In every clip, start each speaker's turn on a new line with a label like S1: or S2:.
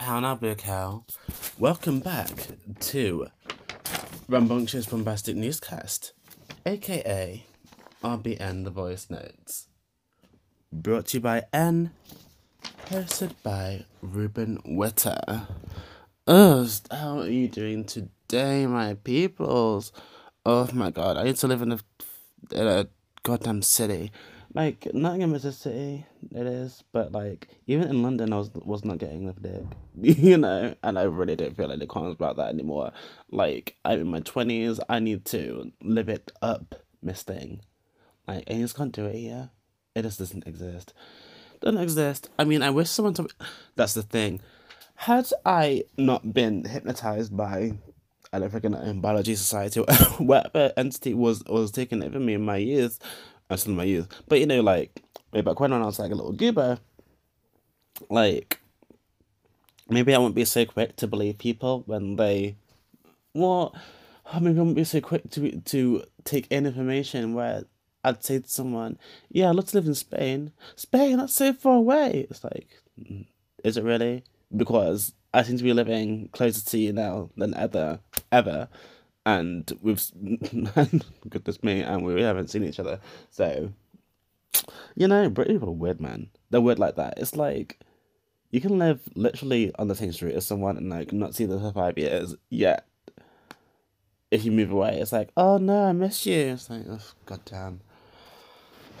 S1: How now, Big Cow? Welcome back to Rambunctious Bombastic Newscast, aka RBN The Voice Notes. Brought to you by Enne, hosted by Ruben Whitter. Oh, how are you doing today, my peoples? Oh my god, I used to live in a, in a goddamn city. Like, Nottingham is a city, it is, but like, even in London, I was, was not getting the dick, you know, and I really don't feel any qualms about that anymore. Like, I'm in my 20s, I need to live it up, Miss Thing. Like, you just can't do it here. It just doesn't exist. Doesn't exist. I mean, I wish someone me. That's the thing. Had I not been hypnotized by I don't freaking know, biology society, whatever entity was was taking over me in my youth, I'm still in my youth, but you know, like way back when, when I was like a little goober, like maybe I won't be so quick to believe people when they, what well, maybe I won't be so quick to to take in information where I'd say to someone, "Yeah, I'd love to live in Spain. Spain, that's so far away." It's like, mm, is it really? Because I seem to be living closer to you now than ever, ever, and we've goodness me, and we haven't seen each other. So, you know, British people are weird, man. They're weird like that. It's like you can live literally on the same street as someone and like not see them for five years. Yet, if you move away, it's like, oh no, I miss you. It's like, oh, god damn.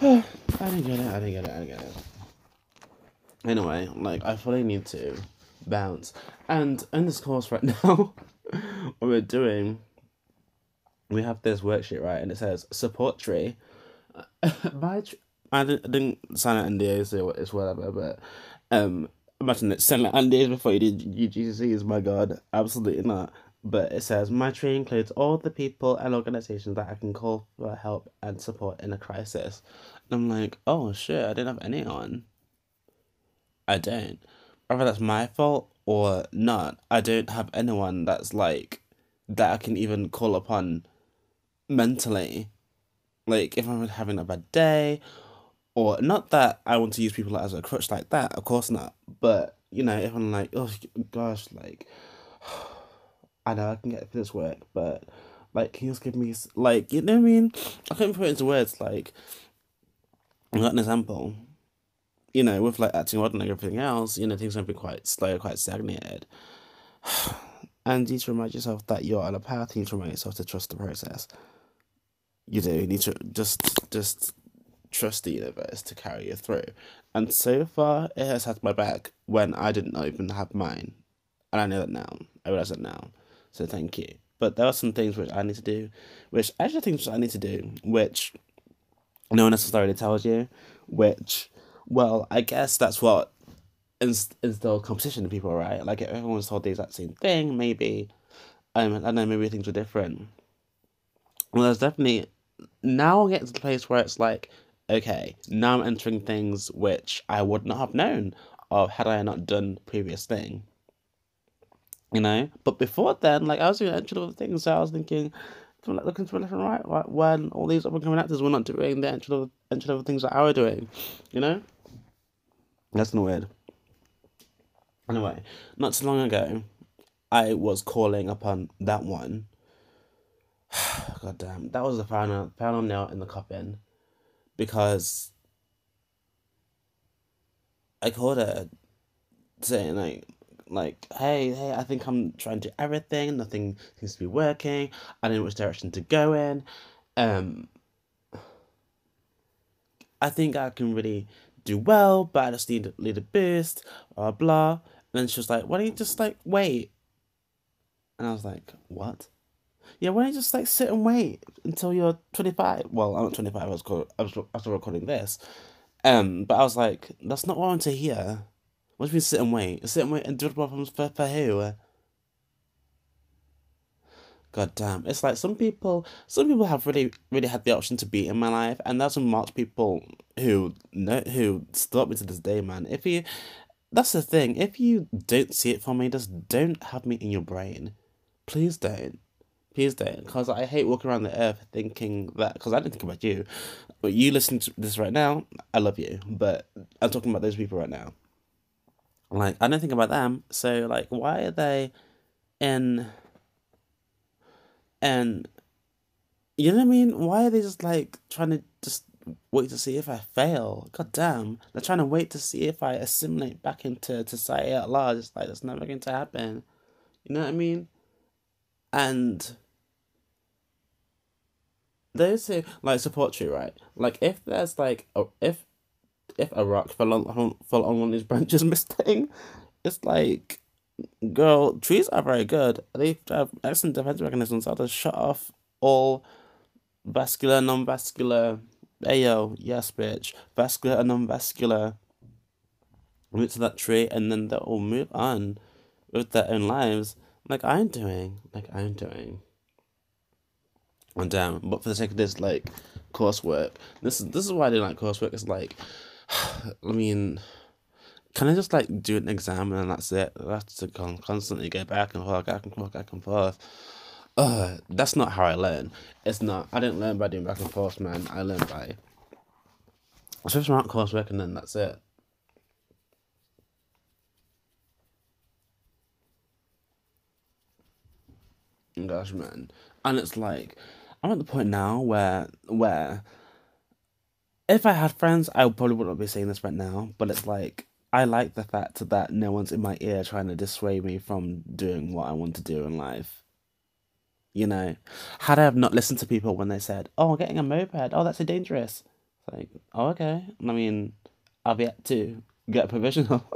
S1: I didn't get it. I didn't get it. I didn't get it. Anyway, like I fully need to bounce, and in this course right now, what we're doing, we have this worksheet right, and it says support tree. My tr- I didn't, I didn't sign an NDA, so it's whatever. But um, imagine it signing NDAs before you did UGCs. My God, absolutely not. But it says my tree includes all the people and organizations that I can call for help and support in a crisis. And I'm like, oh shit, I didn't have any on. I don't. Whether that's my fault or not, I don't have anyone that's like that I can even call upon mentally. Like if I'm having a bad day, or not that I want to use people as a crutch like that, of course not. But you know, if I'm like, oh gosh, like I know I can get through this work, but like, can you just give me like, you know what I mean? I can't put it into words. Like, I got an example. You know, with like acting modern and everything else, you know, things have been quite slow, quite stagnated. And you need to remind yourself that you're on a path. You need to remind yourself to trust the process. You do. You need to just just trust the universe to carry you through. And so far, it has had my back when I didn't even have mine, and I know that now. I realize it now. So thank you. But there are some things which I need to do, which actually things I need to do, which no one necessarily tells you. Which, well, I guess that's what inst- instill competition in people, right? Like if everyone was told the exact same thing, maybe um, I don't know, maybe things were different. Well, there's definitely now I'm getting to the place where it's like, okay, now I'm entering things which I would not have known of had I not done previous thing. You know, but before then, like I was doing entry level things, so I was thinking, like looking to left and right, like when all these up and coming actors were not doing the entry level entry level things that I was doing, you know. That's not weird. Anyway, not too long ago, I was calling upon that one. God damn, that was the final final nail in the coffin, because I called her saying like like hey hey I think I'm trying to do everything. Nothing seems to be working. I don't know which direction to go in. Um I think I can really do well but I just need, need a boost blah blah. And then she was like why don't you just like wait? And I was like what yeah why don't you just like sit and wait until you're 25 well I'm not 25 I was, call- I was, was recording this um but I was like that's not what I want to hear what do you mean sit and wait? Sit and wait and do the problems for, for who? God damn. It's like some people some people have really really had the option to be in my life and there's some marked people who know who stop me to this day, man. If you that's the thing, if you don't see it for me, just don't have me in your brain. Please don't. Please don't. Because I hate walking around the earth thinking that because I don't think about you. But you listen to this right now, I love you. But I'm talking about those people right now Like, I don't think about them. So, like, why are they in. And. You know what I mean? Why are they just, like, trying to just wait to see if I fail? God damn. They're trying to wait to see if I assimilate back into society at large. It's like, that's never going to happen. You know what I mean? And those who like support you, right? Like if there's like a, if if a rock fell on fell on one of these branches missing, it's like girl, trees are very good. They have excellent defense mechanisms how to shut off all vascular, non vascular Ayo, yes bitch. Vascular and non vascular roots to that tree and then they'll move on with their own lives like I'm doing. Like I'm doing. And damn, but for the sake of this like coursework, this is this is why I didn't like coursework. It's like, I mean, can I just like do an exam and that's it? I have to constantly go back and forth, back and forth, back and forth. Uh, that's not how I learn. It's not. I didn't learn by doing back and forth, man. I learned by switch around coursework and then that's it. Gosh, man, and it's like I'm at the point now where where if I had friends, I probably wouldn't be saying this right now. But it's like I like the fact that no one's in my ear trying to dissuade me from doing what I want to do in life. You know, had I have not listened to people when they said, "Oh, I'm getting a moped. Oh, that's so dangerous." It's like, oh, okay. I mean, I've yet to get a provisional.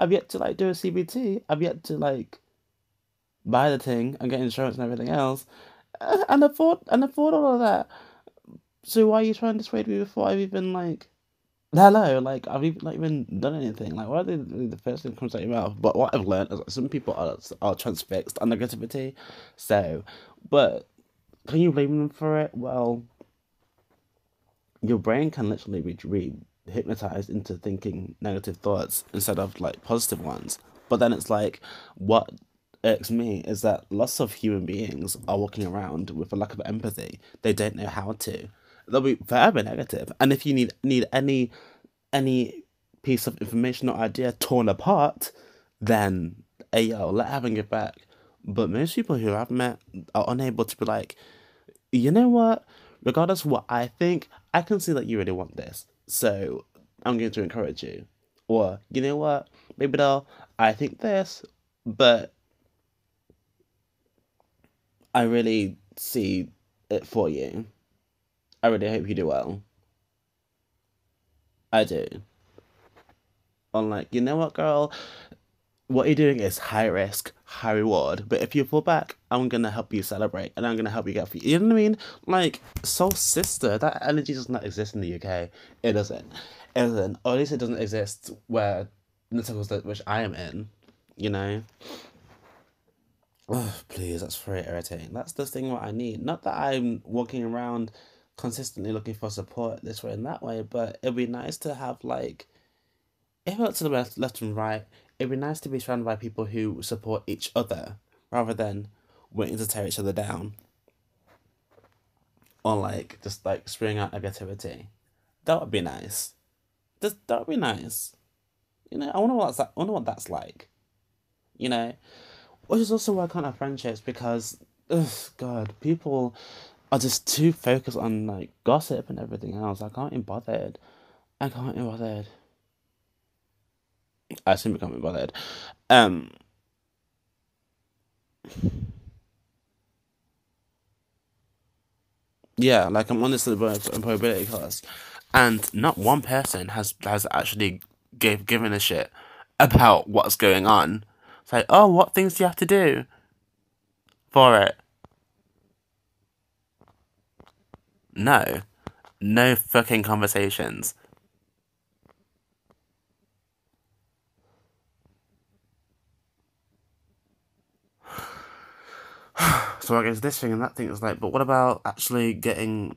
S1: I've yet to like do a CBT. I've yet to like buy the thing and get insurance and everything else Uh, and afford and afford all of that. So why are you trying to dissuade me before I've even like hello, like I've even not even done anything. Like why are they the first thing that comes out your mouth? But what I've learned is that some people are are transfixed on negativity. So but can you blame them for it? Well your brain can literally be re hypnotized into thinking negative thoughts instead of like positive ones. But then it's like what irks me is that lots of human beings are walking around with a lack of empathy. They don't know how to. They'll be forever negative. And if you need need any any piece of information or idea torn apart, then hey yo, let heaven get back. But most people who I've met are unable to be like, you know what? Regardless of what I think, I can see that you really want this. So I'm going to encourage you. Or, you know what? Maybe though, I think this, but I really see it for you. I really hope you do well. I do. I'm like, you know what, girl? What you're doing is high risk, high reward. But if you fall back, I'm gonna help you celebrate and I'm gonna help you get for you. Know what I mean? Like, soul sister, that energy does not exist in the UK. It doesn't. It doesn't. Or at least it doesn't exist where the circles that which I am in. You know? Oh, please, that's very irritating. That's the thing what I need. Not that I'm walking around consistently looking for support this way and that way, but it'd be nice to have like if I look to the left, left and right, it'd be nice to be surrounded by people who support each other rather than waiting to tear each other down. Or like just like spring out negativity. That would be nice. Just that would be nice. You know, I wonder what that's I wonder what that's like. You know? Which is also why I can't have friendships because, ugh, God, people are just too focused on like gossip and everything else. I can't be bothered. I can't be bothered. I simply can't be bothered. Um. Yeah, like I'm on this employability class, and not one person has has actually gave given a shit about what's going on it's like, oh, what things do you have to do for it? No. No fucking conversations. so I guess this thing and that thing is like, but what about actually getting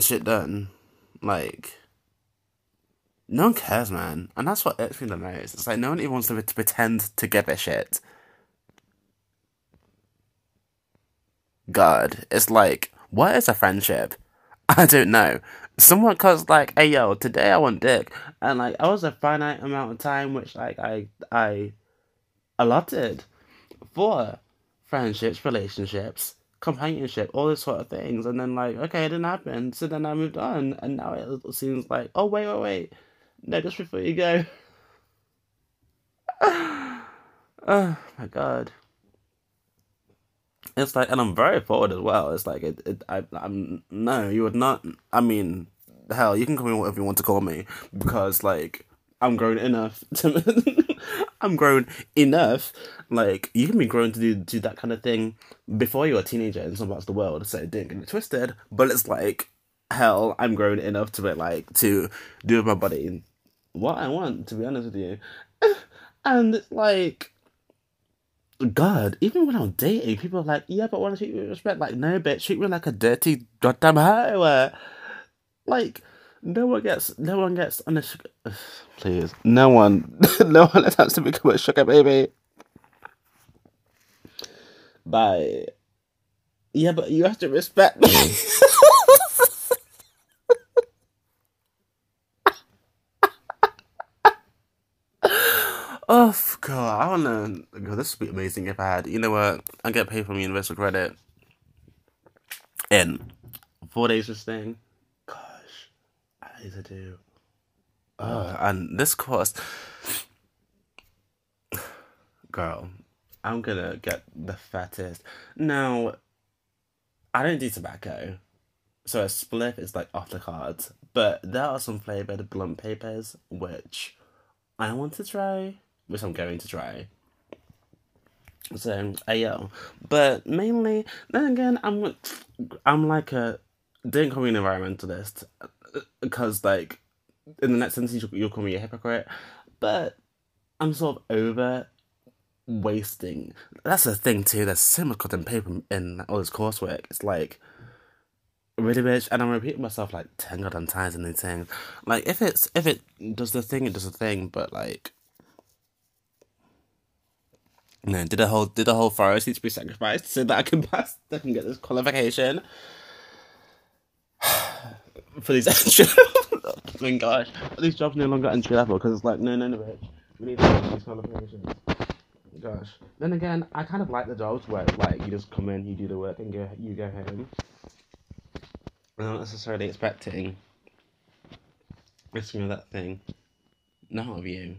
S1: shit done? Like, no one cares, man. And that's what irks me the most. It's like no one even wants to, to pretend to give a shit. God, it's like, what is a friendship? I don't know. someone cause like, hey yo, today I want dick, and like I was a finite amount of time which like I I allotted for friendships, relationships, companionship, all this sort of things, and then like okay, it didn't happen, so then I moved on, and now it seems like oh wait wait wait, no, just before you go. oh my god it's like, and I'm very forward as well. It's like, it, it I, I'm no, you would not. I mean, hell, you can call me whatever you want to call me because, like, I'm grown enough to. I'm grown enough. Like, you can be grown to do do that kind of thing before you're a teenager in some parts of the world. So didn't get it twisted. But it's like, hell, I'm grown enough to be like to do with my body what I want. To be honest with you, and like God, even when I'm dating, people are like, yeah, but want to treat me with respect. Like, no, bitch, treat me like a dirty goddamn hoe. Like, no one gets, no one gets on a sugar. Please, no one, no one attempts to become a sugar baby. Bye. Yeah, but you have to respect me. Oh god, I wanna. God, this would be amazing if I had. You know what? I get paid from Universal Credit in four days of staying. Gosh, I need to do. Oh, and this course, girl, I'm gonna get the fattest. Now, I don't do tobacco, so a spliff is like off the cards. But there are some flavored blunt papers which I want to try which I'm going to try. So, ayo. But mainly, then again, I'm I'm like a don't call me an environmentalist uh, because like in the next sentence you'll call me a hypocrite, but I'm sort of over wasting. That's the thing too. There's so much cotton paper in all this coursework. It's like really bitch and i'm repeating myself like 10 goddamn times in these things like if it's if it does the thing it does the thing but like no, did a whole did a whole forest need to be sacrificed so that I can pass I can get this qualification for these extra oh my gosh. These jobs no longer entry level because it's like no no no bitch. We need these qualifications. Gosh. Then again, I kind of like the jobs where like you just come in, you do the work and go you go home. I'm not necessarily expecting listening to that thing. Not of you.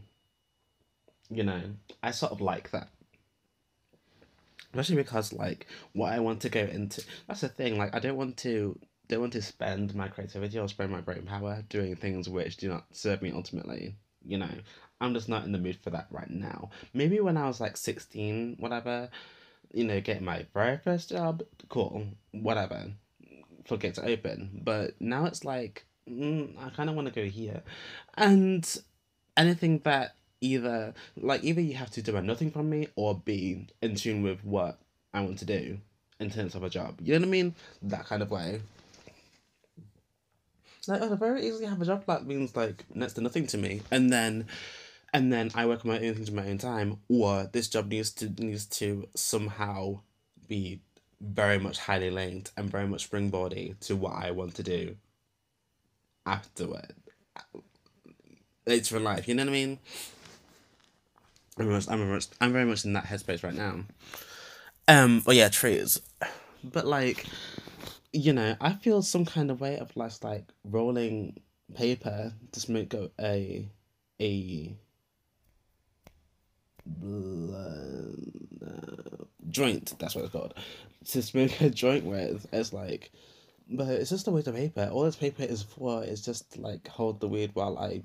S1: You know, I sort of like that especially because like what I want to go into. That's the thing. Like I don't want to don't want to spend my creativity or spend my brain power doing things which do not serve me ultimately. You know, I'm just not in the mood for that right now. Maybe when I was like sixteen, whatever. You know, getting my very first job, cool, whatever. Forget to open, but now it's like mm, I kind of want to go here, and anything that either like either you have to demand nothing from me or be in tune with what I want to do in terms of a job. You know what I mean? That kind of way. Like, oh, very easily have a job that means like next to nothing to me, and then, and then I work on my own things in my own time, or this job needs to needs to somehow be very much highly linked and very much springboardy to what I want to do afterward. It's for life, you know what I mean? I'm very much, I'm I'm very much in that headspace right now. Um, but yeah, trees. But like, you know, I feel some kind of way of less like rolling paper to smoke a a, a uh, joint. That's what it's called. To smoke a joint with, it's like, but it's just a waste of paper. All this paper is for is just like hold the weed while I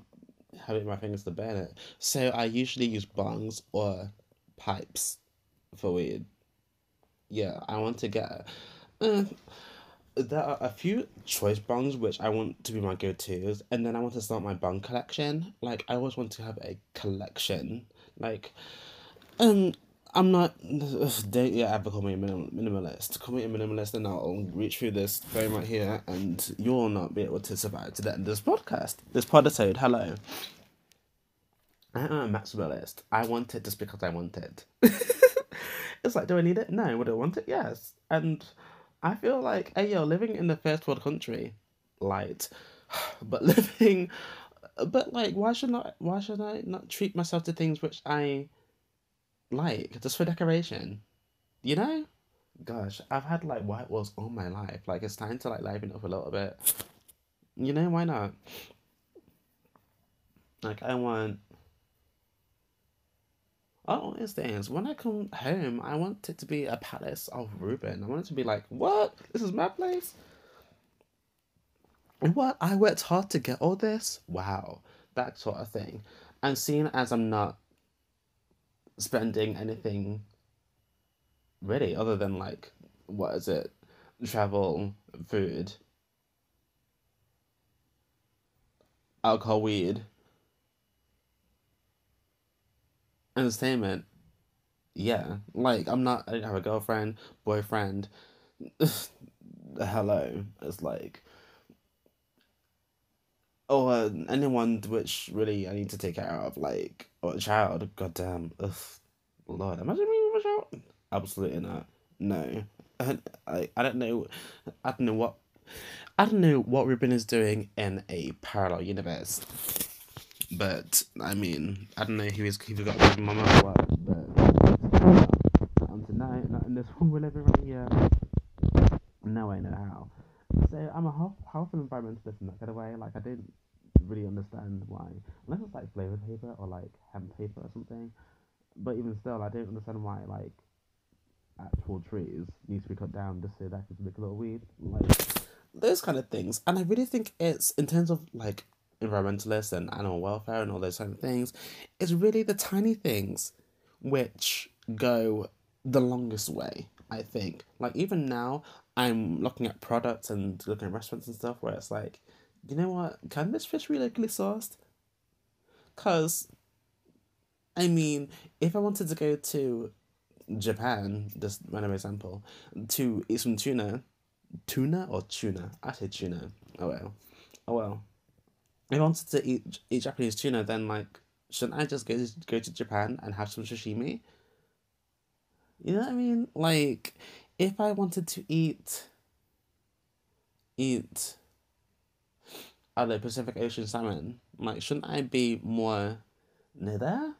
S1: having my fingers to burn it. So I usually use bongs or pipes for weed. Yeah, I want to get. Uh, there are a few choice bongs which I want to be my go tos, and then I want to start my bong collection. Like I always want to have a collection. Like, um, I'm not. Don't yet ever call me a minim- minimalist. Call me a minimalist, and I'll reach through this frame right here, and you'll not be able to survive to the end of this podcast. This podisode. Hello. I am a maximalist. I want it just because I want it. it's like, do I need it? No. Would I want it? Yes. And I feel like, hey, yo, living in the first world country, light. but living, but like, why should not? Why should I not treat myself to things which I like just for decoration? You know, gosh, I've had like white walls all my life. Like it's time to like liven up a little bit. You know why not? Like I want Oh, it's things. When I come home, I want it to be a palace of Ruben. I want it to be like, what? This is my place? What? I worked hard to get all this? Wow. That sort of thing. And seeing as I'm not spending anything really other than like, what is it? Travel, food, alcohol, weed, entertainment. Yeah, like I'm not. I don't have a girlfriend, boyfriend. Hello, it's like, or uh, anyone which really I need to take care of, like or a child. Goddamn, ugh, Lord, imagine me with a child. Absolutely not. No, I, I, don't know. I don't know what. I don't know what Ruben is doing in a parallel universe. But I mean, I don't know who he's he got with my mum what, but on tonight, not in this one we're living right here. Now I know how. So I'm a half half environmentalist in that kind of way. Like I didn't really understand why, unless it's like flavored paper or like hemp paper or something. But even still, I don't understand why like actual trees need to be cut down just so that I can make a little weed. Like those kind of things. And I really think it's in terms of like environmentalists and animal welfare and all those kind of things, it's really the tiny things which go the longest way, I think. Like, even now, I'm looking at products and looking at restaurants and stuff where it's like, you know what, can this fish be locally sourced? Because, I mean, if I wanted to go to Japan, just random example, to eat some tuna, tuna or tuna? I say tuna. Oh well. Oh well if I wanted to eat eat Japanese tuna, then like shouldn't I just go to, go to Japan and have some sashimi? You know what I mean? Like if I wanted to eat eat other Pacific Ocean salmon, like shouldn't I be more near there?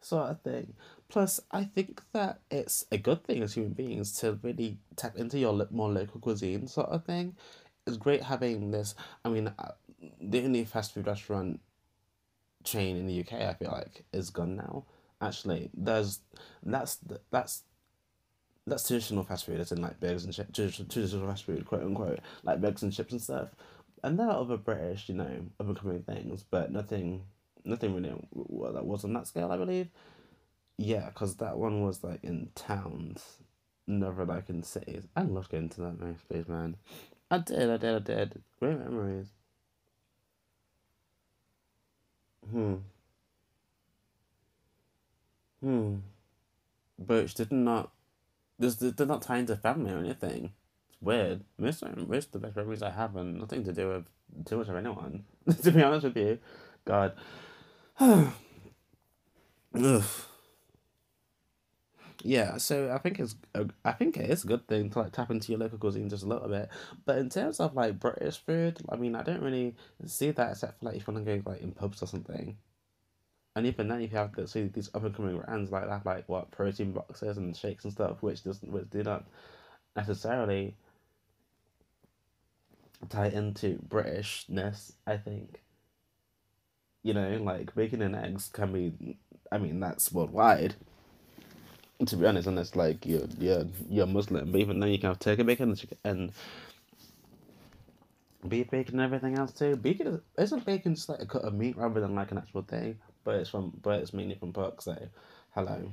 S1: Sort of thing. Plus, I think that it's a good thing as human beings to really tap into your more local cuisine, sort of thing. It's great having this. I mean, uh, the only fast food restaurant chain in the UK I feel like is gone now. Actually, there's that's that's that's traditional fast food, as in like burgers and chips, traditional fast food, quote unquote, like burgers and chips and stuff. And there are other British, you know, up and coming things, but nothing, nothing really well, that was on that scale, I believe. Yeah, because that one was like in towns, never like in cities. I love getting to that MySpace, man. I did, I did, I did. Great memories. Hmm. Hmm. But did not. This they're not tied to family or anything. Weird. Most most of the best memories I have are nothing to do with too much of anyone. to be honest with you, God. Ugh. Yeah, so I think it's a, I think it is a good thing to like tap into your local cuisine just a little bit. But in terms of like British food, I mean, I don't really see that except for like if you want to go like in pubs or something. And even then, if you have to see these up and coming brands like that, like what protein boxes and shakes and stuff, which doesn't which do not necessarily tie into Britishness, I think. You know, like bacon and eggs can be. I mean, that's worldwide to be honest, unless like you're you're you're Muslim, but even then you can have turkey bacon and, chicken, and beef bacon and everything else too. Bacon is, isn't bacon just like a cut of meat rather than like an actual thing, but it's from but it's mainly from pork. So hello,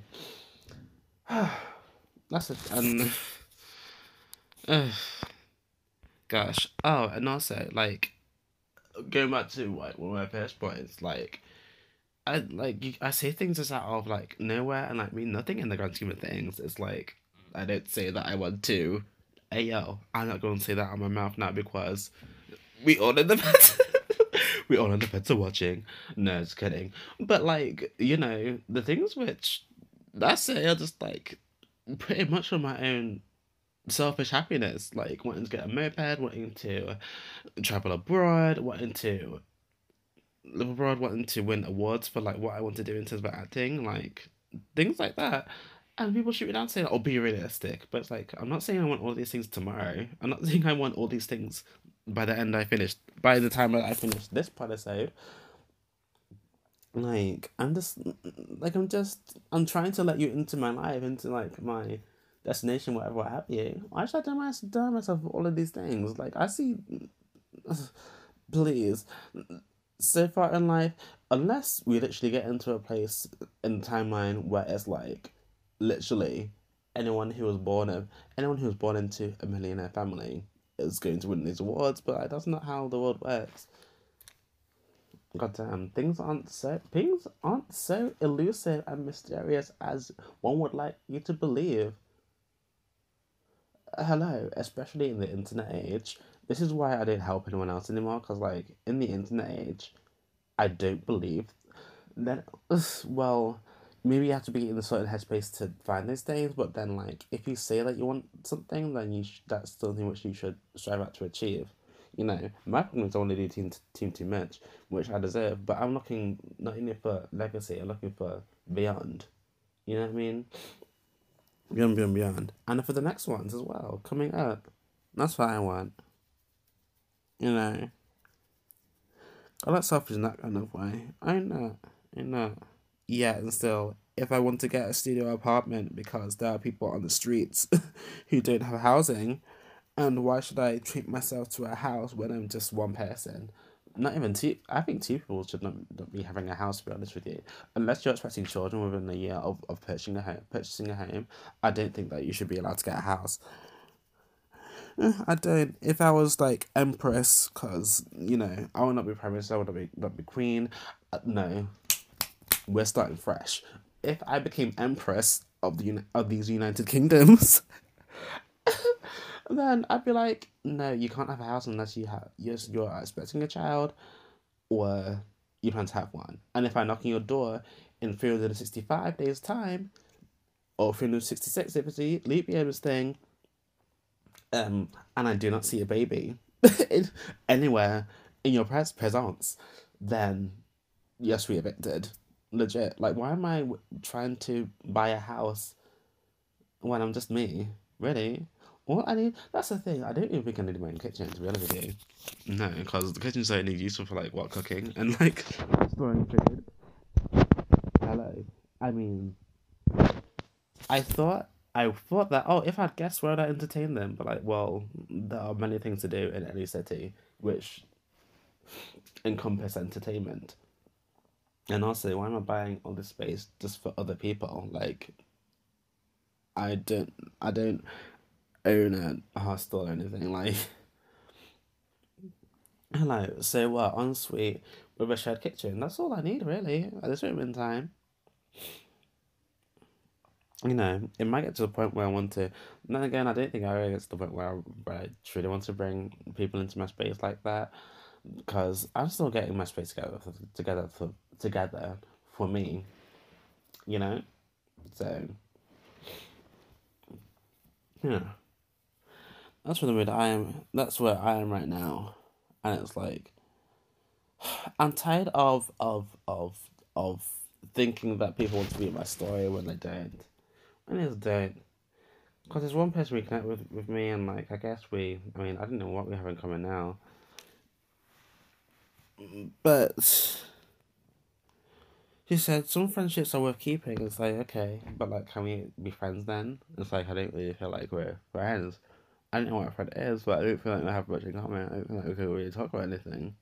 S1: that's it. And uh, gosh, oh, and also like going back to like one of my first points, like I like you, I say things just out of like nowhere and like mean nothing in the grand scheme of things. It's like I don't say that I want to. Hey yo, I'm not going to say that out of my mouth now because we all in the pets. we all in the pets are watching. No, just kidding. But like you know the things which I say are just like pretty much on my own selfish happiness, like wanting to get a moped, wanting to travel abroad, wanting to live abroad, wanting to win awards for like what I want to do in terms of acting, like things like that. And people shoot me down saying, "Oh, be realistic," but it's like I'm not saying I want all these things tomorrow. I'm not saying I want all these things by the end I finished. By the time I finish this episode, like I'm just like I'm just I'm trying to let you into my life, into like my destination, whatever, what have you. Why should I deny myself, myself all of these things? Like I see, please, so far in life, unless we literally get into a place in the timeline where it's like, literally, anyone who was born of anyone who was born into a millionaire family is going to win these awards, but like, that's not how the world works. Goddamn, things aren't so things aren't so elusive and mysterious as one would like you to believe. Hello, especially in the internet age. This is why I don't help anyone else anymore. Cause like in the internet age, I don't believe that. Well, maybe you have to be in a certain headspace to find those things. But then, like, if you say that you want something, then you sh- that's something which you should strive out to achieve. You know, my problem is only do team team too much, which I deserve. But I'm looking not only for legacy, I'm looking for beyond. You know what I mean? Beyond, beyond, beyond, and for the next ones as well coming up. That's what I want. You know. I like selfish in that kind of way. I know. I know. Yeah, and still, if I want to get a studio apartment because there are people on the streets who don't have housing, and why should I treat myself to a house when I'm just one person? Not even two. I think two people should not, not be having a house. To be honest with you, unless you're expecting children within a year of, of purchasing a home, purchasing a home, I don't think that you should be allowed to get a house. I don't. If I was like empress, cause you know I would not be prime minister, I would not be not be queen. Uh, no, we're starting fresh. If I became empress of the of these United Kingdoms. then I'd be like, no, you can't have a house unless you have you're, you're expecting a child, or you plan to have one. And if I knock on your door in three hundred and sixty five days time, or three hundred sixty six if it's a leap year thing, um, and I do not see a baby anywhere in your pres- presence, then yes, we evicted. Legit. Like, why am I trying to buy a house when I'm just me? Really? Well, I need. That's the thing. I don't even think I need my own kitchen. To be honest with you, no, because the kitchen's only useful for like what cooking and like storing food. Hello. I mean, I thought I thought that oh, if I had guests, where would I entertain them? But like, well, there are many things to do in any city which encompass entertainment. And also, why am I buying all this space just for other people? Like, I don't, I don't own a hostel or anything. Like, hello. So what? Ensuite with a shared kitchen. That's all I need, really, at this moment in time. You know, it might get to the point where I want to. And then again, I don't think I ever get to the point where I, where I truly want to bring people into my space like that, because I'm still getting my space together, for, together for together for me. You know, so yeah that's where the mood I am. That's where I am right now, and it's like I'm tired of of of of thinking that people want to be my story when they don't, when they don't. Because there's one person we connect with with me, and like I guess we. I mean, I don't know what we have in common now, but. She said some friendships are worth keeping. It's like okay, but like, can we be friends then? It's like I don't really feel like we're friends. I don't know what Fred is, but I don't feel like we have much in common. I don't feel like we could really talk about anything.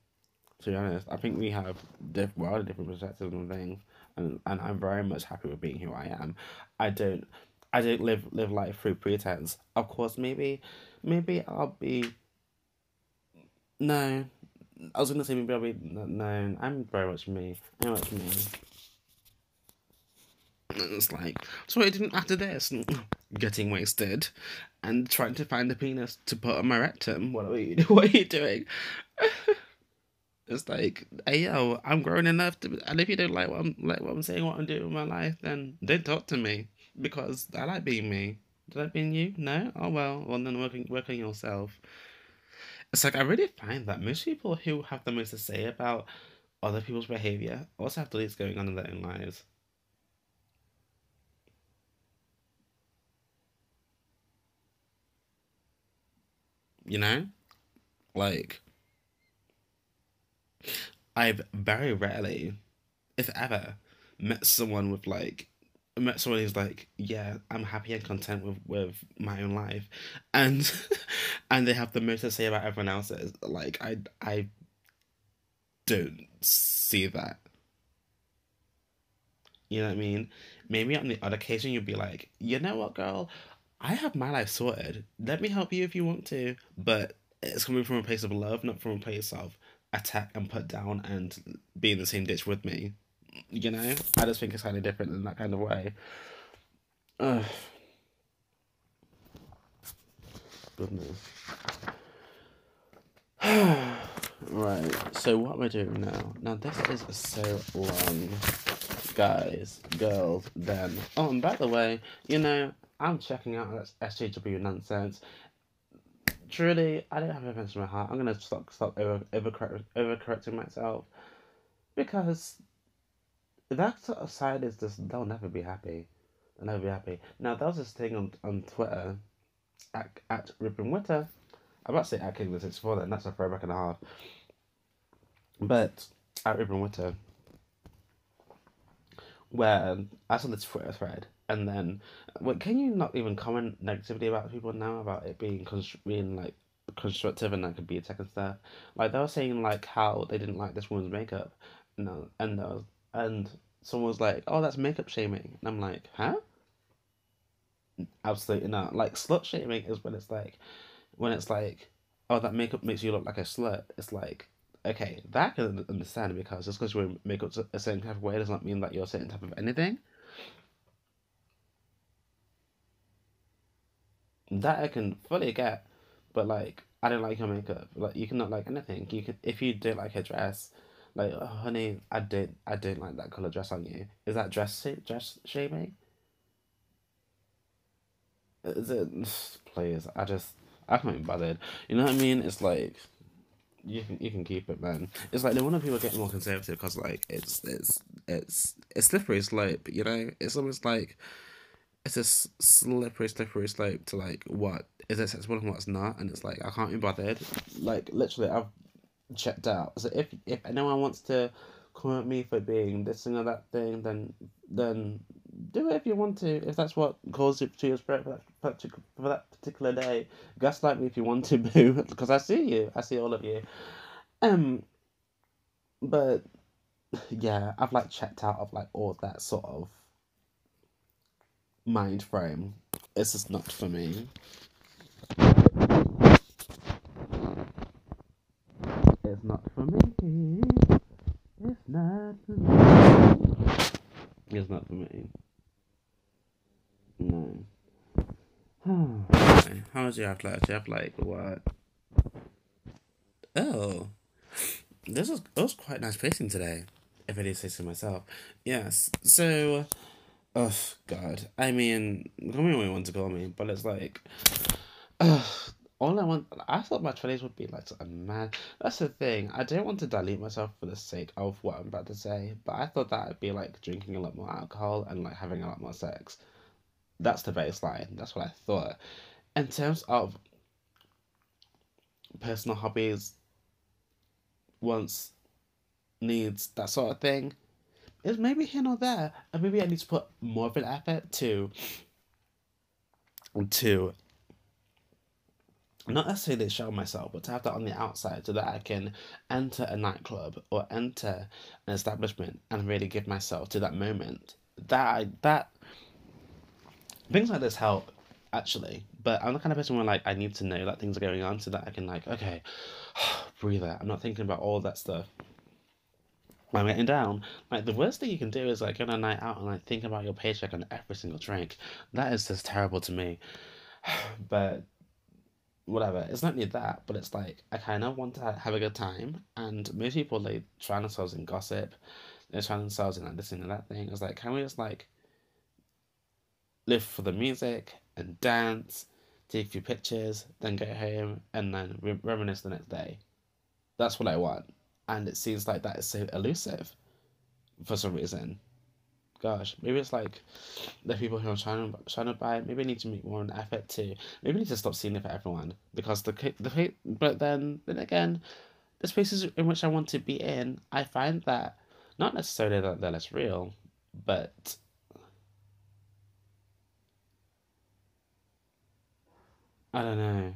S1: To be honest, I think we have diff- wildly different perspectives on things, and and I'm very much happy with being who I am. I don't, I don't live live life through pretense. Of course, maybe, maybe I'll be. No, I was gonna say maybe I'll be no. I'm very much me. I'm much me. It's like, so I didn't after this, getting wasted and trying to find a penis to put on my rectum. What are you, what are you doing? it's like, hey yo, I'm grown enough to, and if you don't like what I'm like what I'm saying, what I'm doing with my life, then don't talk to me because I like being me. Did that mean you? No? Oh well, well then working working yourself. It's like I really find that most people who have the most to say about other people's behavior also have deletes going on in their own lives. You know? Like I've very rarely, if ever, met someone with like met someone who's like, yeah, I'm happy and content with with my own life, and and they have the most to say about everyone else's. Like I I don't see that. You know what I mean? Maybe on the other occasion you'd be like, you know what, girl, I have my life sorted. Let me help you if you want to, but it's coming from a place of love, not from a place of attack and put down and be in the same ditch with me. You know, I just think it's kind of different in that kind of way. Ugh. Goodness. right, so what am I doing now? Now, this is so long. Guys, girls, them. Oh, and by the way, you know, I'm checking out that SJW nonsense. Truly, I don't have offense in my heart. I'm gonna stop stop over over over correcting myself because that sort of side is just they'll never be happy. They'll never be happy. Now there was this thing on on Twitter at at Ruben Whitter. I'm about to say at King the four then that's a throwback and a half. But at Ruben Whitter where I saw this Twitter thread and then what can you not even comment negatively about people now about it being const- being like constructive and that could be attack and stuff like they were saying like how they didn't like this woman's makeup no and there was and someone was like, "Oh, that's makeup shaming," and I'm like, "Huh?" Absolutely not. Like slut shaming is when it's like, when it's like, "Oh, that makeup makes you look like a slut." It's like, okay, that I can understand because just because you wear makeup a certain type of way does not mean that you're a certain type of anything. That I can fully get, but like, I don't like your makeup. Like, you cannot like anything. You can if you don't like a dress like, oh, honey, I did, I didn't like that color dress on you. Is that dress dress shaming? Is it? Please, I just, I can't be bothered. You know what I mean? It's like, you can you can keep it, man. It's like the one of people getting more conservative because like it's it's it's it's slippery slope. You know, it's almost like it's a slippery slippery slope to like what is acceptable and what's not, and it's like I can't be bothered. Like literally, I've checked out. So if if anyone wants to come at me for being this thing or that thing, then then do it if you want to. If that's what calls you to your spirit for that, for that particular day, gaslight me if you want to, boo. Because I see you, I see all of you. Um, but yeah, I've like checked out of like all that sort of mind frame. It's just not for me. It's not for me. It's not for me. It's not for me. No. How was your after life? you have like what? Oh, this was it was quite nice pacing today. If I did say so myself. Yes. So, oh God. I mean, call me what you want to call me, but it's like, all I want, I thought my twenties would be like a man. That's the thing. I don't want to dilute myself for the sake of what I'm about to say, but I thought that would be like drinking a lot more alcohol and like having a lot more sex. That's the baseline. That's what I thought. In terms of personal hobbies, wants, needs, that sort of thing, is maybe here or there, and maybe I need to put more of an effort to to not necessarily show myself, but to have that on the outside so that I can enter a nightclub or enter an establishment and really give myself to that moment. That that things like this help actually, but I'm the kind of person where like I need to know that things are going on so that I can like okay, breathe out. I'm not thinking about all that stuff. I'm mm. getting down. Like the worst thing you can do is like go on a night out and like think about your paycheck on every single drink. That is just terrible to me. but whatever. It's not need that, but it's like I kind of want to have a good time, and most people they drown themselves in gossip, they drown themselves in like this and that thing. It's like, can we just like live for the music and dance, take a few pictures, then go home and then re- reminisce the next day. That's what I want. And it seems like that is so elusive for some reason. Gosh, maybe it's like the people who are trying to trying to buy. Maybe I need to make more of an effort to. Maybe I need to stop seeing it for everyone because the the but then then again, the spaces in which I want to be in, I find that not necessarily that they're less real, but I don't know.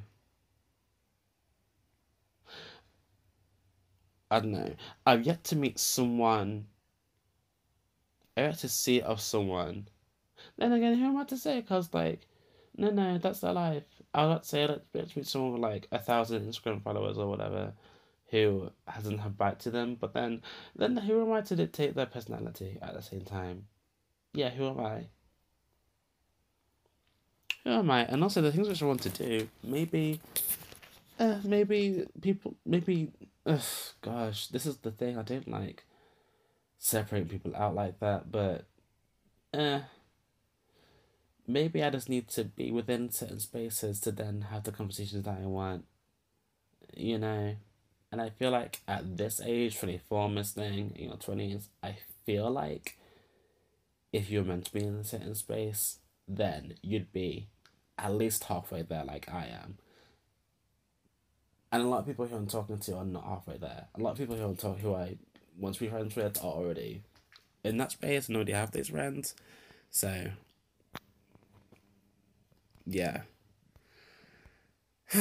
S1: I don't know. I've yet to meet someone. I yet to see of someone. Then again, who am I to say? Because, like, no, no, that's their life. I would say let's, let's meet someone with, like, a thousand Instagram followers or whatever who hasn't had back to them. But then, then who am I to dictate their personality at the same time? Yeah, who am I? Who am I? And also the things which I want to do, maybe, uh, maybe people, maybe, ugh, gosh, this is the thing I don't like separating people out like that, but, uh, maybe I just need to be within certain spaces to then have the conversations that I want, you know. And I feel like at this age, 24, Miss Thing, you know, 20s, I feel like if you're meant to be in a certain space, then you'd be at least halfway there, like I am. And a lot of people who I'm talking to are not halfway there. A lot of people who I'm who I want to be friends with are already in that space and already have these friends. So, yeah.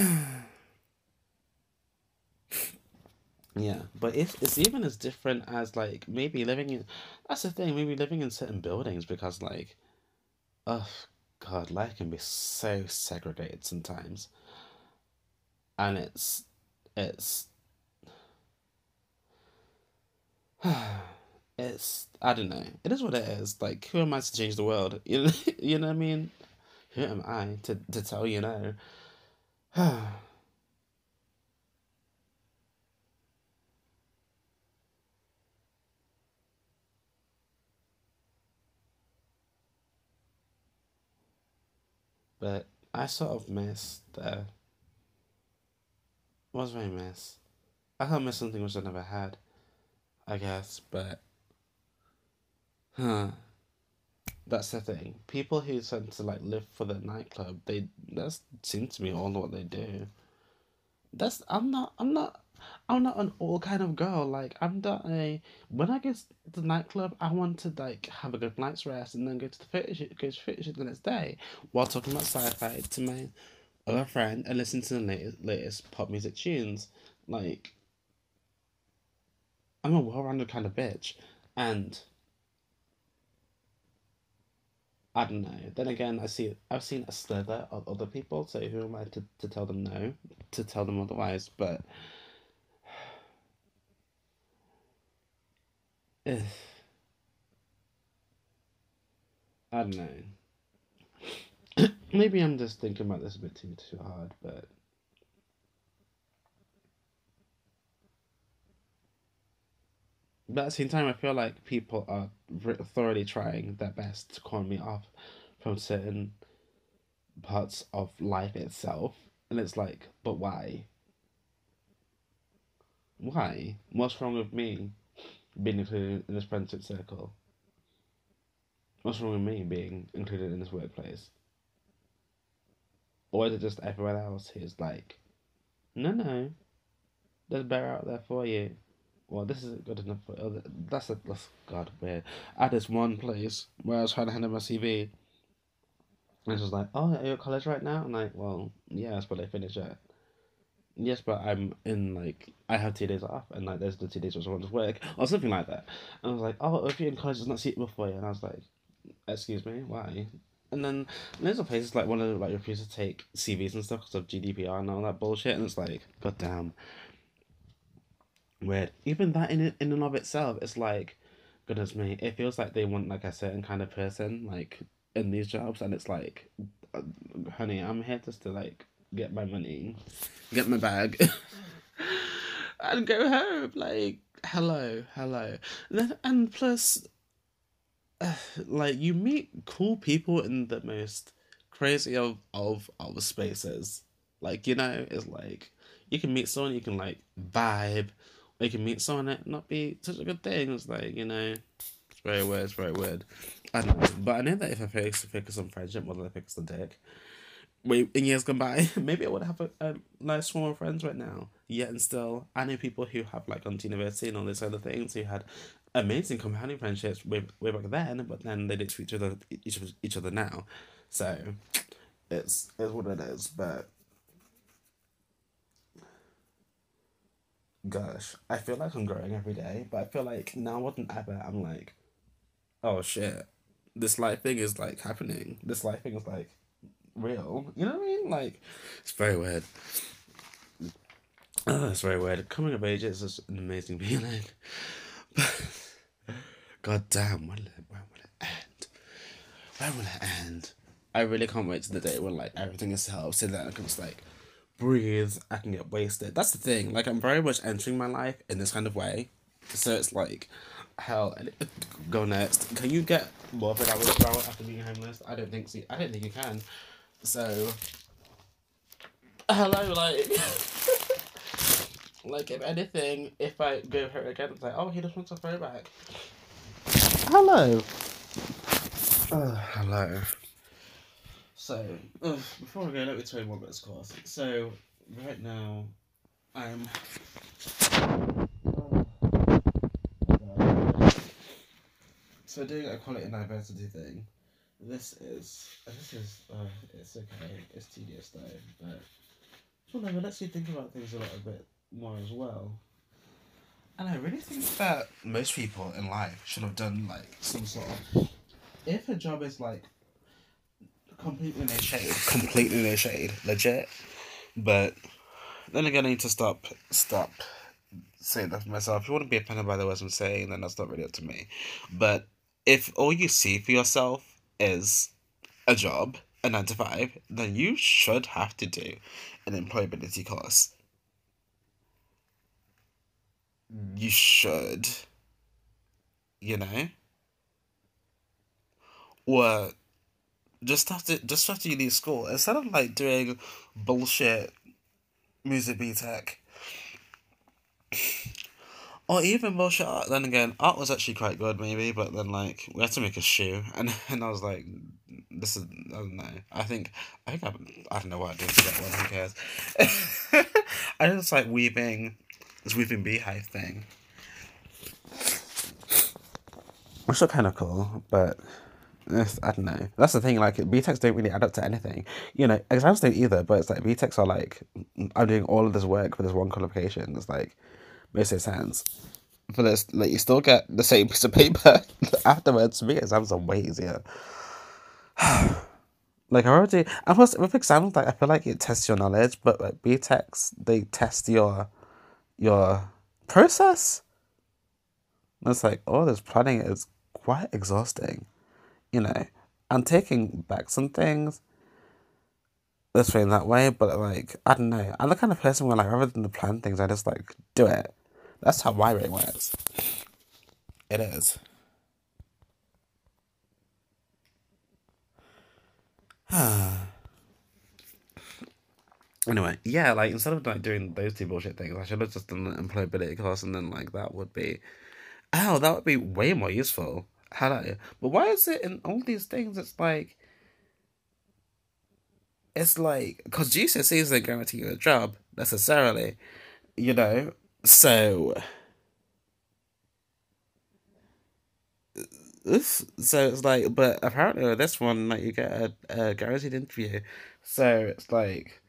S1: yeah, but it's it's even as different as like maybe living in. That's the thing. Maybe living in certain buildings because like, oh God, life can be so segregated sometimes, and it's it's it's I don't know. It is what it is. Like, who am I to change the world? You know, you know what I mean? Who am I to to tell you no? but I sort of miss the. Was I miss? I can't miss something which I never had, I guess, but. Huh. That's the thing. People who tend to like live for the nightclub, they that seems to be all what they do. That's I'm not I'm not I'm not an all kind of girl. Like I'm not a when I get to the nightclub, I want to like have a good night's rest and then go to the fitness go to fitness the next day while talking about sci-fi to my other friend and listen to the latest, latest pop music tunes. Like I'm a well-rounded kind of bitch, and I don't know. Then again, I see I've seen a slither of other people, so who am I to, to tell them no, to tell them otherwise? But I don't know. Maybe I'm just thinking about this a bit too too hard, but but at the same time, I feel like people are thoroughly trying their best to con me off from certain parts of life itself, and it's like, but why? Why? What's wrong with me? being included in this friendship circle? What's wrong with me being included in this workplace? Or is it just everyone else who's like, no, no, there's better out there for you. Well, this isn't good enough for other. That's a that's God weird. At this one place where I was trying to hand in my CV, and it was like, "Oh, are you at college right now?" I'm like, "Well, yeah, what I finished at." yes, but I'm in like I have two days off, and like there's the two days where want to work or something like that. And I was like, oh, if you're in college, it's not suitable for you. And I was like, excuse me, why? And then there's a places like one of like refuse to take CVs and stuff because of GDPR and all that bullshit, and it's like, goddamn, weird. Even that in in and of itself, it's like, goodness me, it feels like they want like a certain kind of person like in these jobs, and it's like, uh, honey, I'm here just to like get my money, get my bag, and go home. Like, hello, hello. And plus, uh, like, you meet cool people in the most crazy of of of spaces. Like you know, it's like you can meet someone, you can like vibe, or you can meet someone that not be such a good thing. It's like you know, it's very weird. It's very weird. I know, but I know that if I focus focus on friendship more than I focus on dick, wait, in years gone by, maybe I would have a, a nice swarm of friends right now. Yet and still, I know people who have like gone to university and all these other things who had amazing compounding friendships way, way back then, but then they didn't treat each other each, each other now. So it's it's what it is. But gosh, I feel like I'm growing every day. But I feel like now more than ever, I'm like, oh shit, this life thing is like happening. This life thing is like real. You know what I mean? Like it's very weird. Oh, it's very weird. Coming of age is just an amazing feeling. God damn, when, when will it end? When will it end? I really can't wait to the day when like everything is set so that I can just like breathe, I can get wasted. That's the thing. Like I'm very much entering my life in this kind of way. So it's like hell go next. Can you get more of an hour after being homeless? I don't think so. I don't think you can. So hello, like like if anything, if I go her again, it's like, oh he just wants a throwback. Hello. Uh, hello. So, uh, before I go, let me tell you more about this course. So, right now, I'm. so doing a quality and diversity thing. This is this is uh, it's okay. It's tedious though, but Well, whatever. Let's see. Think about things a little bit more as well. And I really think that most people in life should have done like some sort of. If a job is like completely no shade, completely no shade, legit. But then again, I need to stop, stop saying that for myself. If you want to be offended by the words I'm saying, then that's not really up to me. But if all you see for yourself is a job, a nine to five, then you should have to do an employability course. You should. You know? Or just after just after you leave school, instead of like doing bullshit music BTEC or even bullshit art. Then again, art was actually quite good, maybe, but then like we had to make a shoe, and and I was like, this is I don't know. I think I think I, I don't know what I did to that one. Who cares? I just like weaving this weaving beehive thing, which looked kind of cool, but. I don't know. That's the thing. Like BTECs don't really add up to anything. You know, exams don't either. But it's like BTECs are like, I'm doing all of this work for this one qualification. It's like, makes no sense. For this, like you still get the same piece of paper afterwards. Me, exams are way easier. like I already, and plus with exams, like I feel like it tests your knowledge, but like BTECs, they test your your process. And it's like, oh, this planning is quite exhausting you know, I'm taking back some things this way and that way, but like, I don't know. I'm the kind of person where, like, rather than to plan things, I just like do it. That's how my brain works. It is. anyway, yeah, like instead of like doing those two bullshit things, I should have just done the employability course, and then like that would be, oh, that would be way more useful hello. But why is it in all these things? It's like, it's like because GCSEs isn't guarantee you a job necessarily, you know. So, so it's like, but apparently with this one, like you get a, a guaranteed interview. So it's like.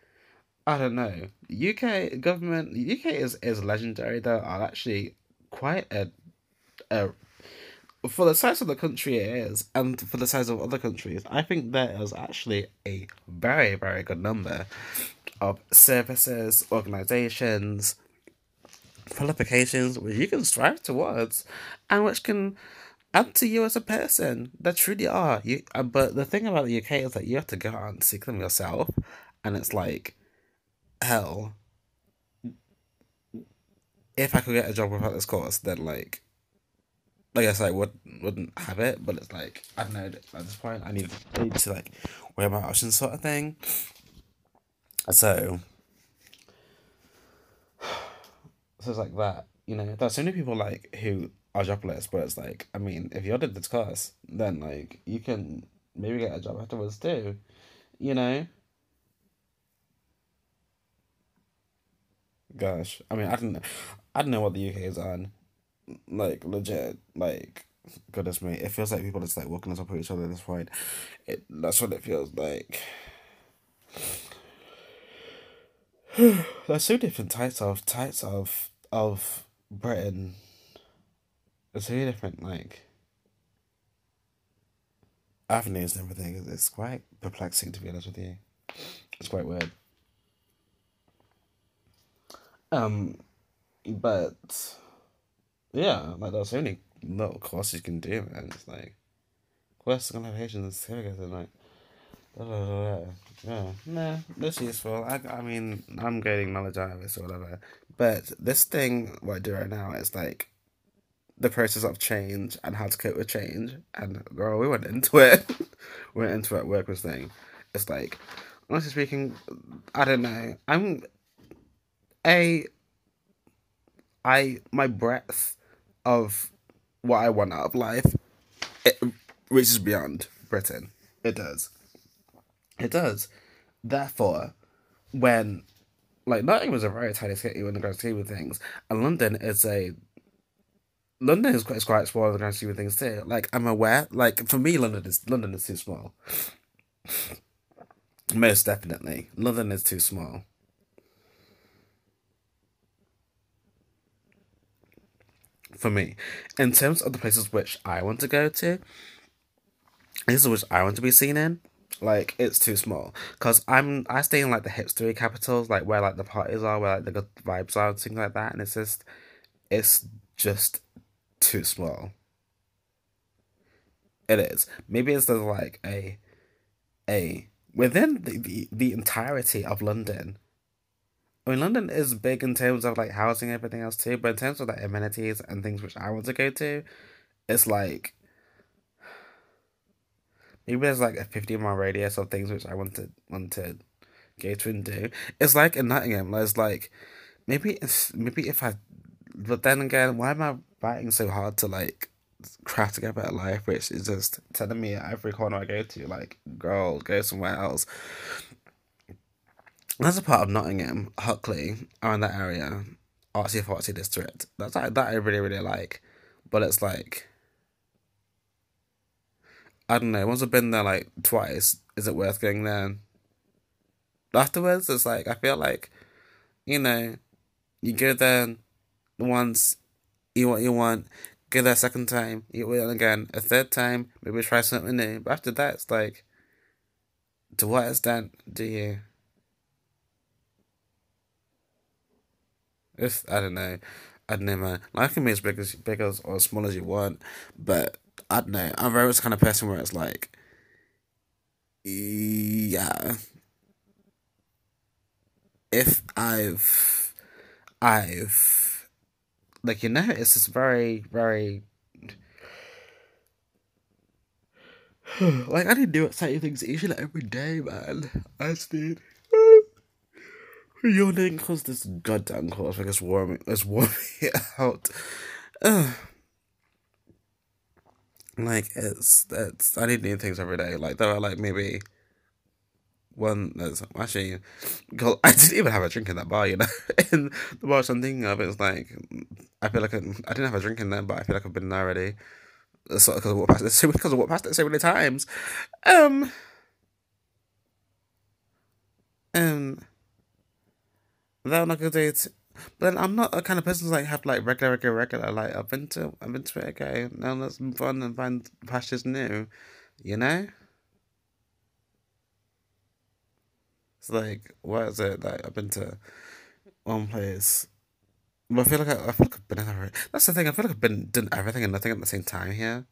S1: I don't know. UK government UK is, is legendary. There are actually quite a a for the size of the country it is, and for the size of other countries, I think there is actually a very, very good number of services, organizations, qualifications which you can strive towards and which can add to you as a person. There truly are. You, uh, but the thing about the UK is that you have to go out and seek them yourself, and it's like, hell. If I could get a job without this course, then like I guess I would wouldn't have it, but it's like I don't know. At this point, I need, to like weigh my options, sort of thing. So, so it's like that. You know, there's so many people like who are jobless, but it's like I mean, if you're did this course, then like you can maybe get a job afterwards too. You know. Gosh, I mean, I don't, I don't know what the UK is on like legit, like goodness me, it feels like people are just like walking on top of each other at this point. It that's what it feels like. There's so different types of types of of Britain. It's very different, like avenues and everything. It's quite perplexing to be honest with you. It's quite weird. Um, but yeah, like there's so many little courses you can do, man. It's like quests, qualifications, and certificates, and like. Blah, blah, blah, Yeah, nah, that's useful. I, I mean, I'm gaining knowledge out of this or whatever. But this thing, what I do right now, is like the process of change and how to cope with change. And girl, we went into it. we went into it work was thing. It's like, honestly speaking, I don't know. I'm a I my breadth of what I want out of life, it reaches beyond Britain. It does. It does. Therefore, when like Nottingham is a very tiny city in the grand scheme of things, and London is a London is quite, is quite small in the grand scheme of things too. Like I'm aware, like for me, London is London is too small. Most definitely, London is too small. For me. In terms of the places which I want to go to, places which I want to be seen in, like it's too small. Cause I'm I stay in like the hipstery capitals, like where like the parties are, where like the good vibes are, and things like that, and it's just, it's just too small. It is. Maybe it's like a, a within the, the, the entirety of London I mean, London is big in terms of like housing and everything else too, but in terms of like amenities and things which I want to go to, it's like maybe there's like a fifty mile radius of things which I want to want to go to and do. It's like in Nottingham, there's like maybe it's maybe if I, but then again, why am I fighting so hard to like craft together a life, which is just telling me every corner I go to, like, girl, go somewhere else. That's a part of Nottingham, Hockley, around that area, artsy fartsy district. That's like, that I really really like, but it's like I don't know. Once I've been there like twice, is it worth going there? Afterwards, it's like I feel like, you know, you go there once, you want you want, go there a second time, you will again a third time, maybe try something new. But after that, it's like, to what extent do you? If I don't know, I don't know, man. Life can be as big as big as or as small as you want, but I don't know. I'm very much the kind of person where it's like, yeah. If I've, I've, like you know, it's just very, very. like I didn't do exciting things each and every day, man. I just did yawning because this goddamn course like it's warming it's warming out. Uh, like it's it's I need new things every day. Like there are like maybe one there's actually I didn't even have a drink in that bar, you know. in the bar I'm thinking of it's like I feel like I, I didn't have a drink in there, but I feel like I've been there already. So because I walked past it, because I walked past it so many times. Um. Um that on like a date. But I'm not a kind of person like have like regular, regular, regular. Like I've been to, I've been to it. Okay, now let's move on and find pastures new. You know. It's like what is it? Like I've been to one place. But I feel like I, I feel like I've been in everything. That's the thing. I feel like I've been done everything and nothing at the same time here.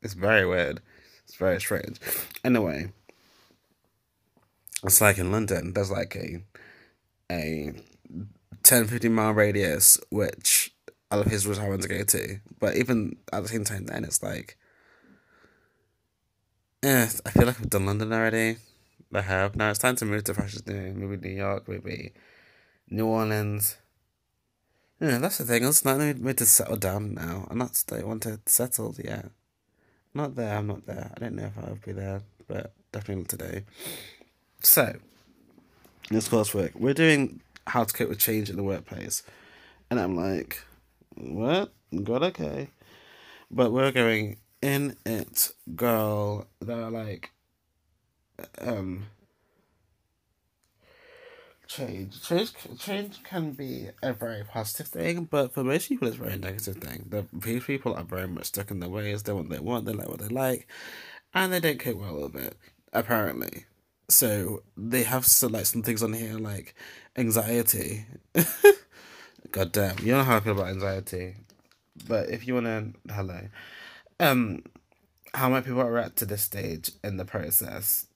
S1: It's very weird. It's very strange. Anyway, it's like in London, there's like a a 10, 15 mile radius, which I love his want to go to. But even at the same time, then it's like, yeah, I feel like I've done London already. I have. Now it's time to move to fashion new. Maybe New York, maybe New Orleans. Yeah, that's the thing. It's not need to settle down now. I'm not I want to settle yet. Not there. I'm not there. I don't know if I'll be there, but definitely not today. So, this coursework, we're doing how to cope with change in the workplace, and I'm like, what? God, okay, but we're going in it, girl. They're like, um, change. Change change can be a very positive thing, but for most people, it's a very negative thing. The people are very much stuck in their ways. They want what they want. They like what they like, and they don't cope well with it. Apparently, so they have some, like some things on here like anxiety. God damn, you know how I feel about anxiety. But if you wanna, hello, um, how might people react to this stage in the process?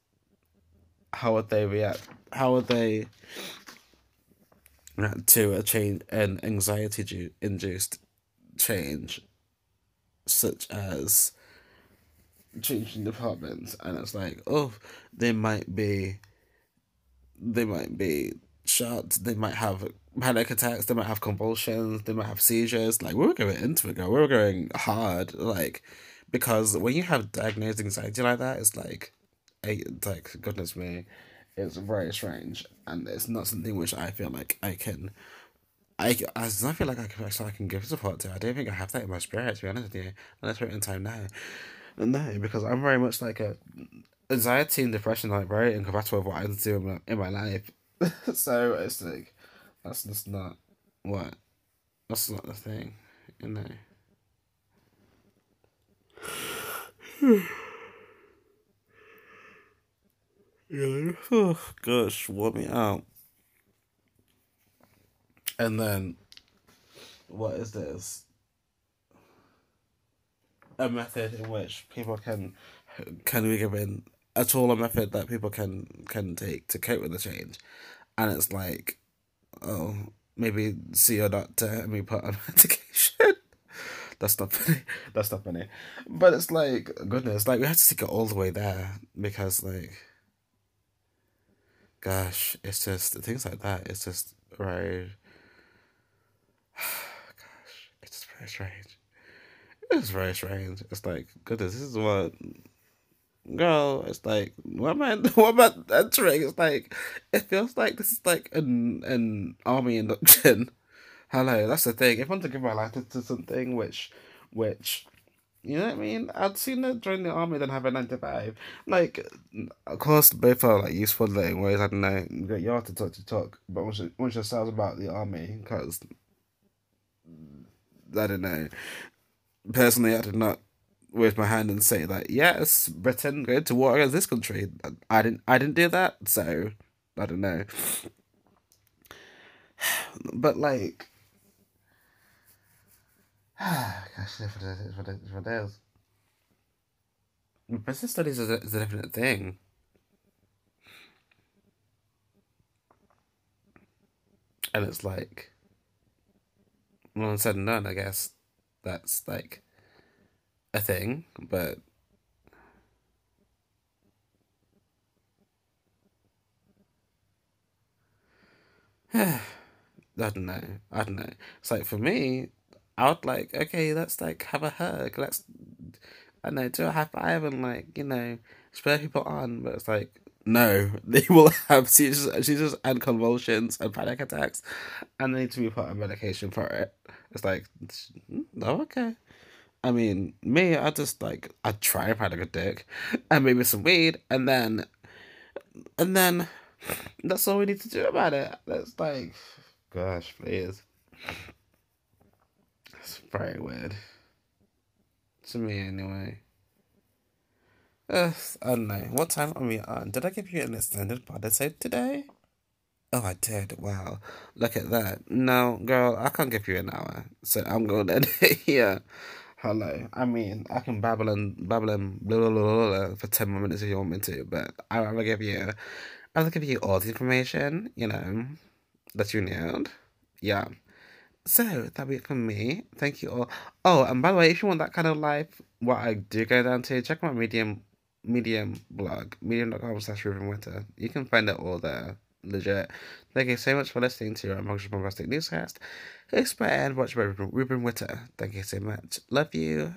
S1: How would they react? How would they react to a change, an anxiety induced change, such as changing departments? And it's like, oh, they might be, they might be shot. They might have panic attacks. They might have convulsions. They might have seizures. Like we were going into it, girl. We were going hard. Like because when you have diagnosed anxiety like that, it's like it's like goodness me, it's very strange, and it's not something which I feel like I can. I, I feel like I can actually I can give support to. I don't think I have that in my spirit to be honest with you. That's right in time now. No, because I'm very much like a anxiety and depression like very incompatible with what I do in my, in my life. so it's like that's just not what that's not the thing, you know. Yeah. Oh, gosh, warm me out. And then, what is this? A method in which people can can be given a tool, a method that people can can take to cope with the change, and it's like, oh, maybe see your doctor and be put on medication. That's not funny. That's not funny. But it's like goodness, like we have to take it all the way there because like gosh, it's just things like that. It's just right. gosh, it's just very strange. It's very strange. It's like goodness, this is what girl, it's like what am I what am I entering? It's like it feels like this is like an an army induction hello, that's the thing. If I want to give my life to, something which, which, you know what I mean? I'd sooner join the army than have a nine to five. Like, of course, both are like useful in ways. I don't know, you to talk to talk, but once once yourselves about the army, because I don't know. Personally, I did not wave my hand and say that yes, Britain go to war against this country. I didn't. I didn't do that, so I don't know. But like, Gosh, it is, it is, it is. Business studies is a, is a definite thing. And it's like, I'm said and done, I guess that's like a thing, but I don't know. I don't know. It's like for me, I would like, okay, let's like have a hug. Let's, I don't know, do a high five and like, you know, spur people on. But it's like, no, they will have seizures, seizures and convulsions and panic attacks, and they need to be put on medication for it. It's like, oh, okay. I mean, me, I just like, I try a good dick, and maybe some weed, and then, and then, that's all we need to do about it. That's like, gosh, please. It's very weird. To me, anyway. Uh, I don't know. What time are we on? Did I give you an extended episode today? Oh, I did. Wow. Look at that. No, girl, I can't give you an hour. So I'm going to end it here. Hello. I mean, I can babble and babble and blah, blah, blah, blah, for 10 more minutes if you want me to, but I'd rather give you, I'd rather give you all the information, you know, that you need. Yeah. So that'll be it from me. Thank you all. Oh, and by the way, if you want that kind of life, what I do go down to, check my Medium Medium blog, medium.com slash Ruben Whitter. You can find it all there. Legit. Thank you so much for listening to Rambunctious Bombastic Newscast. Hosted by and watched by Ruben, Ruben Whitter. Thank you so much. Love you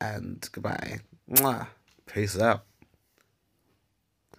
S1: and goodbye. Mwah. Peace out.